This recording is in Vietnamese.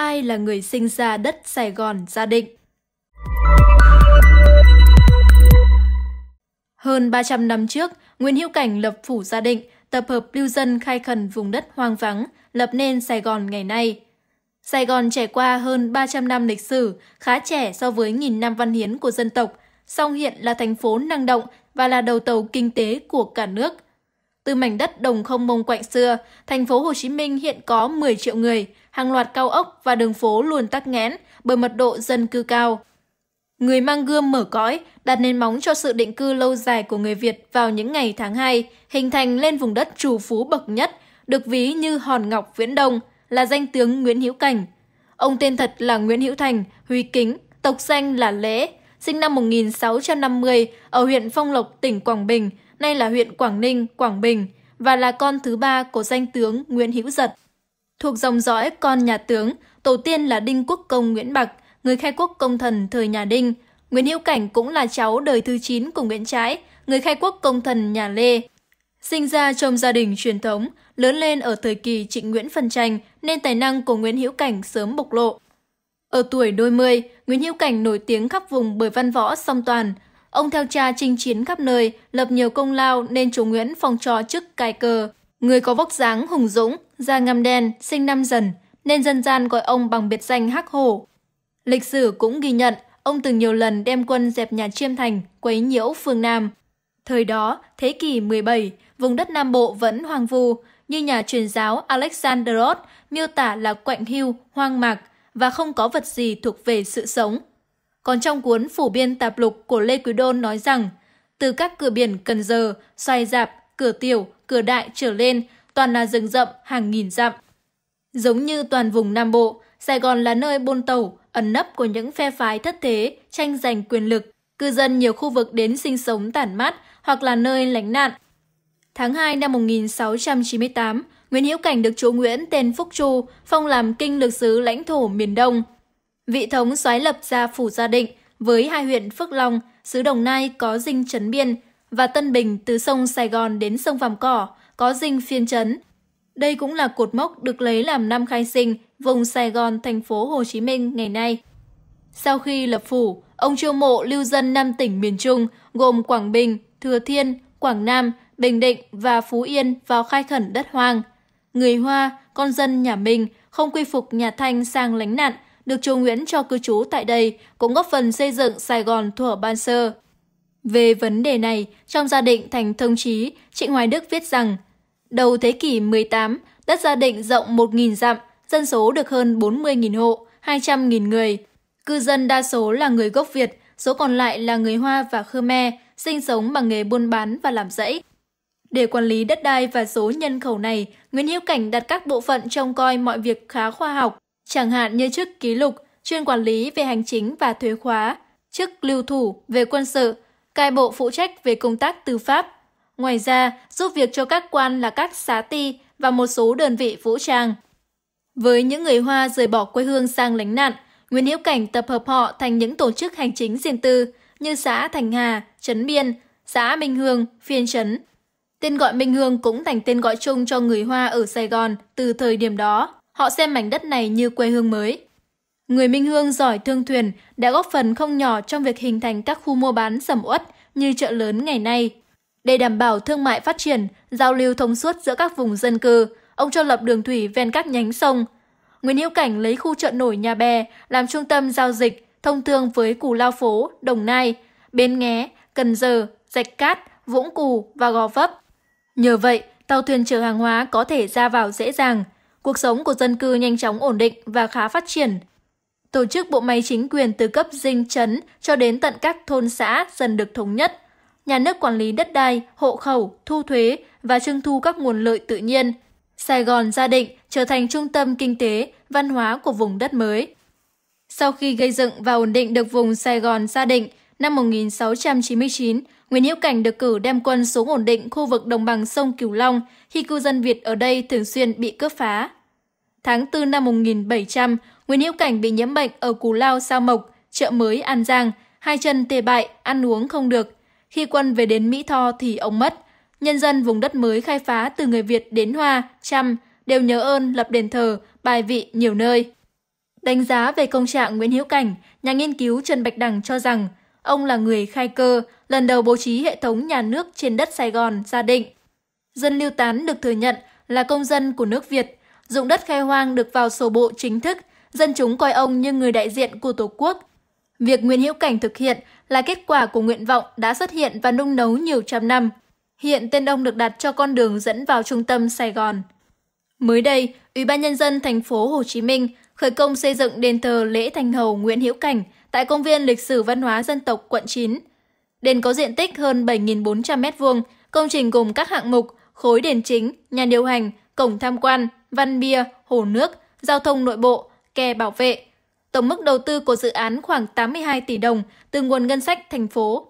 ai là người sinh ra đất Sài Gòn Gia Định. Hơn 300 năm trước, Nguyễn Hữu Cảnh lập phủ Gia Định, tập hợp lưu dân khai khẩn vùng đất hoang vắng, lập nên Sài Gòn ngày nay. Sài Gòn trải qua hơn 300 năm lịch sử, khá trẻ so với nghìn năm văn hiến của dân tộc, song hiện là thành phố năng động và là đầu tàu kinh tế của cả nước. Từ mảnh đất đồng không mông quạnh xưa, thành phố Hồ Chí Minh hiện có 10 triệu người, hàng loạt cao ốc và đường phố luôn tắc nghẽn bởi mật độ dân cư cao. Người mang gươm mở cõi, đặt nền móng cho sự định cư lâu dài của người Việt vào những ngày tháng 2, hình thành lên vùng đất trù phú bậc nhất, được ví như hòn ngọc viễn đông, là danh tướng Nguyễn Hữu Cảnh. Ông tên thật là Nguyễn Hữu Thành, Huy Kính, tộc danh là Lễ, sinh năm 1650 ở huyện Phong Lộc, tỉnh Quảng Bình, nay là huyện Quảng Ninh, Quảng Bình, và là con thứ ba của danh tướng Nguyễn Hữu Giật. Thuộc dòng dõi con nhà tướng, tổ tiên là Đinh Quốc Công Nguyễn Bạc, người khai quốc công thần thời nhà Đinh. Nguyễn Hữu Cảnh cũng là cháu đời thứ 9 của Nguyễn Trãi, người khai quốc công thần nhà Lê. Sinh ra trong gia đình truyền thống, lớn lên ở thời kỳ trịnh Nguyễn phân tranh nên tài năng của Nguyễn Hữu Cảnh sớm bộc lộ. Ở tuổi đôi mươi, Nguyễn Hữu Cảnh nổi tiếng khắp vùng bởi văn võ song toàn. Ông theo cha chinh chiến khắp nơi, lập nhiều công lao nên chủ Nguyễn phong cho chức cai cờ. Người có vóc dáng hùng dũng, da ngăm đen, sinh năm dần, nên dân gian gọi ông bằng biệt danh Hắc Hổ. Lịch sử cũng ghi nhận, ông từng nhiều lần đem quân dẹp nhà Chiêm Thành, quấy nhiễu phương Nam. Thời đó, thế kỷ 17, vùng đất Nam Bộ vẫn hoang vu, như nhà truyền giáo Alexandros miêu tả là quạnh hưu, hoang mạc và không có vật gì thuộc về sự sống. Còn trong cuốn Phủ biên tạp lục của Lê Quý Đôn nói rằng, từ các cửa biển Cần Giờ, xoay Dạp, Cửa Tiểu, Cửa Đại trở lên, toàn là rừng rậm hàng nghìn dặm. Giống như toàn vùng Nam Bộ, Sài Gòn là nơi buôn tàu, ẩn nấp của những phe phái thất thế, tranh giành quyền lực, cư dân nhiều khu vực đến sinh sống tản mát hoặc là nơi lánh nạn. Tháng 2 năm 1698, Nguyễn Hữu Cảnh được chúa Nguyễn tên Phúc Chu phong làm kinh lược sứ lãnh thổ miền Đông. Vị thống soái lập ra phủ gia định với hai huyện Phước Long, xứ Đồng Nai có dinh trấn biên và Tân Bình từ sông Sài Gòn đến sông Vàm Cỏ có dinh phiên trấn. Đây cũng là cột mốc được lấy làm năm khai sinh vùng Sài Gòn, thành phố Hồ Chí Minh ngày nay. Sau khi lập phủ, ông chiêu mộ lưu dân năm tỉnh miền Trung gồm Quảng Bình, Thừa Thiên, Quảng Nam, Bình Định và Phú Yên vào khai khẩn đất hoang. Người Hoa, con dân nhà Minh, không quy phục nhà Thanh sang lánh nạn, được chúa Nguyễn cho cư trú tại đây, cũng góp phần xây dựng Sài Gòn thuở ban sơ. Về vấn đề này, trong gia định thành thông chí, Trịnh Hoài Đức viết rằng, đầu thế kỷ 18, đất gia định rộng 1.000 dặm, dân số được hơn 40.000 hộ, 200.000 người. Cư dân đa số là người gốc Việt, số còn lại là người Hoa và Khmer, sinh sống bằng nghề buôn bán và làm rẫy. Để quản lý đất đai và số nhân khẩu này, Nguyễn Hữu Cảnh đặt các bộ phận trông coi mọi việc khá khoa học, chẳng hạn như chức ký lục, chuyên quản lý về hành chính và thuế khóa, chức lưu thủ về quân sự, cai bộ phụ trách về công tác tư pháp. Ngoài ra, giúp việc cho các quan là các xá ti và một số đơn vị vũ trang. Với những người Hoa rời bỏ quê hương sang lánh nạn, Nguyễn Hiễu Cảnh tập hợp họ thành những tổ chức hành chính riêng tư như xã Thành Hà, Trấn Biên, xã Minh Hương, Phiên Trấn, Tên gọi Minh Hương cũng thành tên gọi chung cho người Hoa ở Sài Gòn từ thời điểm đó. Họ xem mảnh đất này như quê hương mới. Người Minh Hương giỏi thương thuyền đã góp phần không nhỏ trong việc hình thành các khu mua bán sầm uất như chợ lớn ngày nay. Để đảm bảo thương mại phát triển, giao lưu thông suốt giữa các vùng dân cư, ông cho lập đường thủy ven các nhánh sông. Nguyễn Hữu Cảnh lấy khu chợ nổi Nhà Bè làm trung tâm giao dịch, thông thương với Cù Lao Phố, Đồng Nai, Bến Nghé, Cần Giờ, Rạch Cát, Vũng Cù và Gò Vấp. Nhờ vậy, tàu thuyền chở hàng hóa có thể ra vào dễ dàng, cuộc sống của dân cư nhanh chóng ổn định và khá phát triển. Tổ chức bộ máy chính quyền từ cấp dinh chấn cho đến tận các thôn xã dần được thống nhất. Nhà nước quản lý đất đai, hộ khẩu, thu thuế và trưng thu các nguồn lợi tự nhiên. Sài Gòn gia định trở thành trung tâm kinh tế, văn hóa của vùng đất mới. Sau khi gây dựng và ổn định được vùng Sài Gòn gia định, năm 1699, Nguyễn Hữu Cảnh được cử đem quân xuống ổn định khu vực đồng bằng sông Cửu Long khi cư dân Việt ở đây thường xuyên bị cướp phá. Tháng 4 năm 1700, Nguyễn Hữu Cảnh bị nhiễm bệnh ở Cù Lao Sao Mộc, chợ mới An Giang, hai chân tê bại, ăn uống không được. Khi quân về đến Mỹ Tho thì ông mất. Nhân dân vùng đất mới khai phá từ người Việt đến Hoa, Trăm đều nhớ ơn lập đền thờ, bài vị nhiều nơi. Đánh giá về công trạng Nguyễn Hữu Cảnh, nhà nghiên cứu Trần Bạch Đằng cho rằng ông là người khai cơ, lần đầu bố trí hệ thống nhà nước trên đất Sài Gòn, Gia Định. Dân lưu tán được thừa nhận là công dân của nước Việt, dụng đất khai hoang được vào sổ bộ chính thức, dân chúng coi ông như người đại diện của Tổ quốc. Việc Nguyễn Hữu Cảnh thực hiện là kết quả của nguyện vọng đã xuất hiện và nung nấu nhiều trăm năm. Hiện tên ông được đặt cho con đường dẫn vào trung tâm Sài Gòn. Mới đây, Ủy ban nhân dân thành phố Hồ Chí Minh khởi công xây dựng đền thờ lễ thành hầu Nguyễn Hữu Cảnh tại công viên lịch sử văn hóa dân tộc quận 9. Đền có diện tích hơn 7.400 m2, công trình gồm các hạng mục khối đền chính, nhà điều hành, cổng tham quan, văn bia, hồ nước, giao thông nội bộ, kè bảo vệ. Tổng mức đầu tư của dự án khoảng 82 tỷ đồng từ nguồn ngân sách thành phố.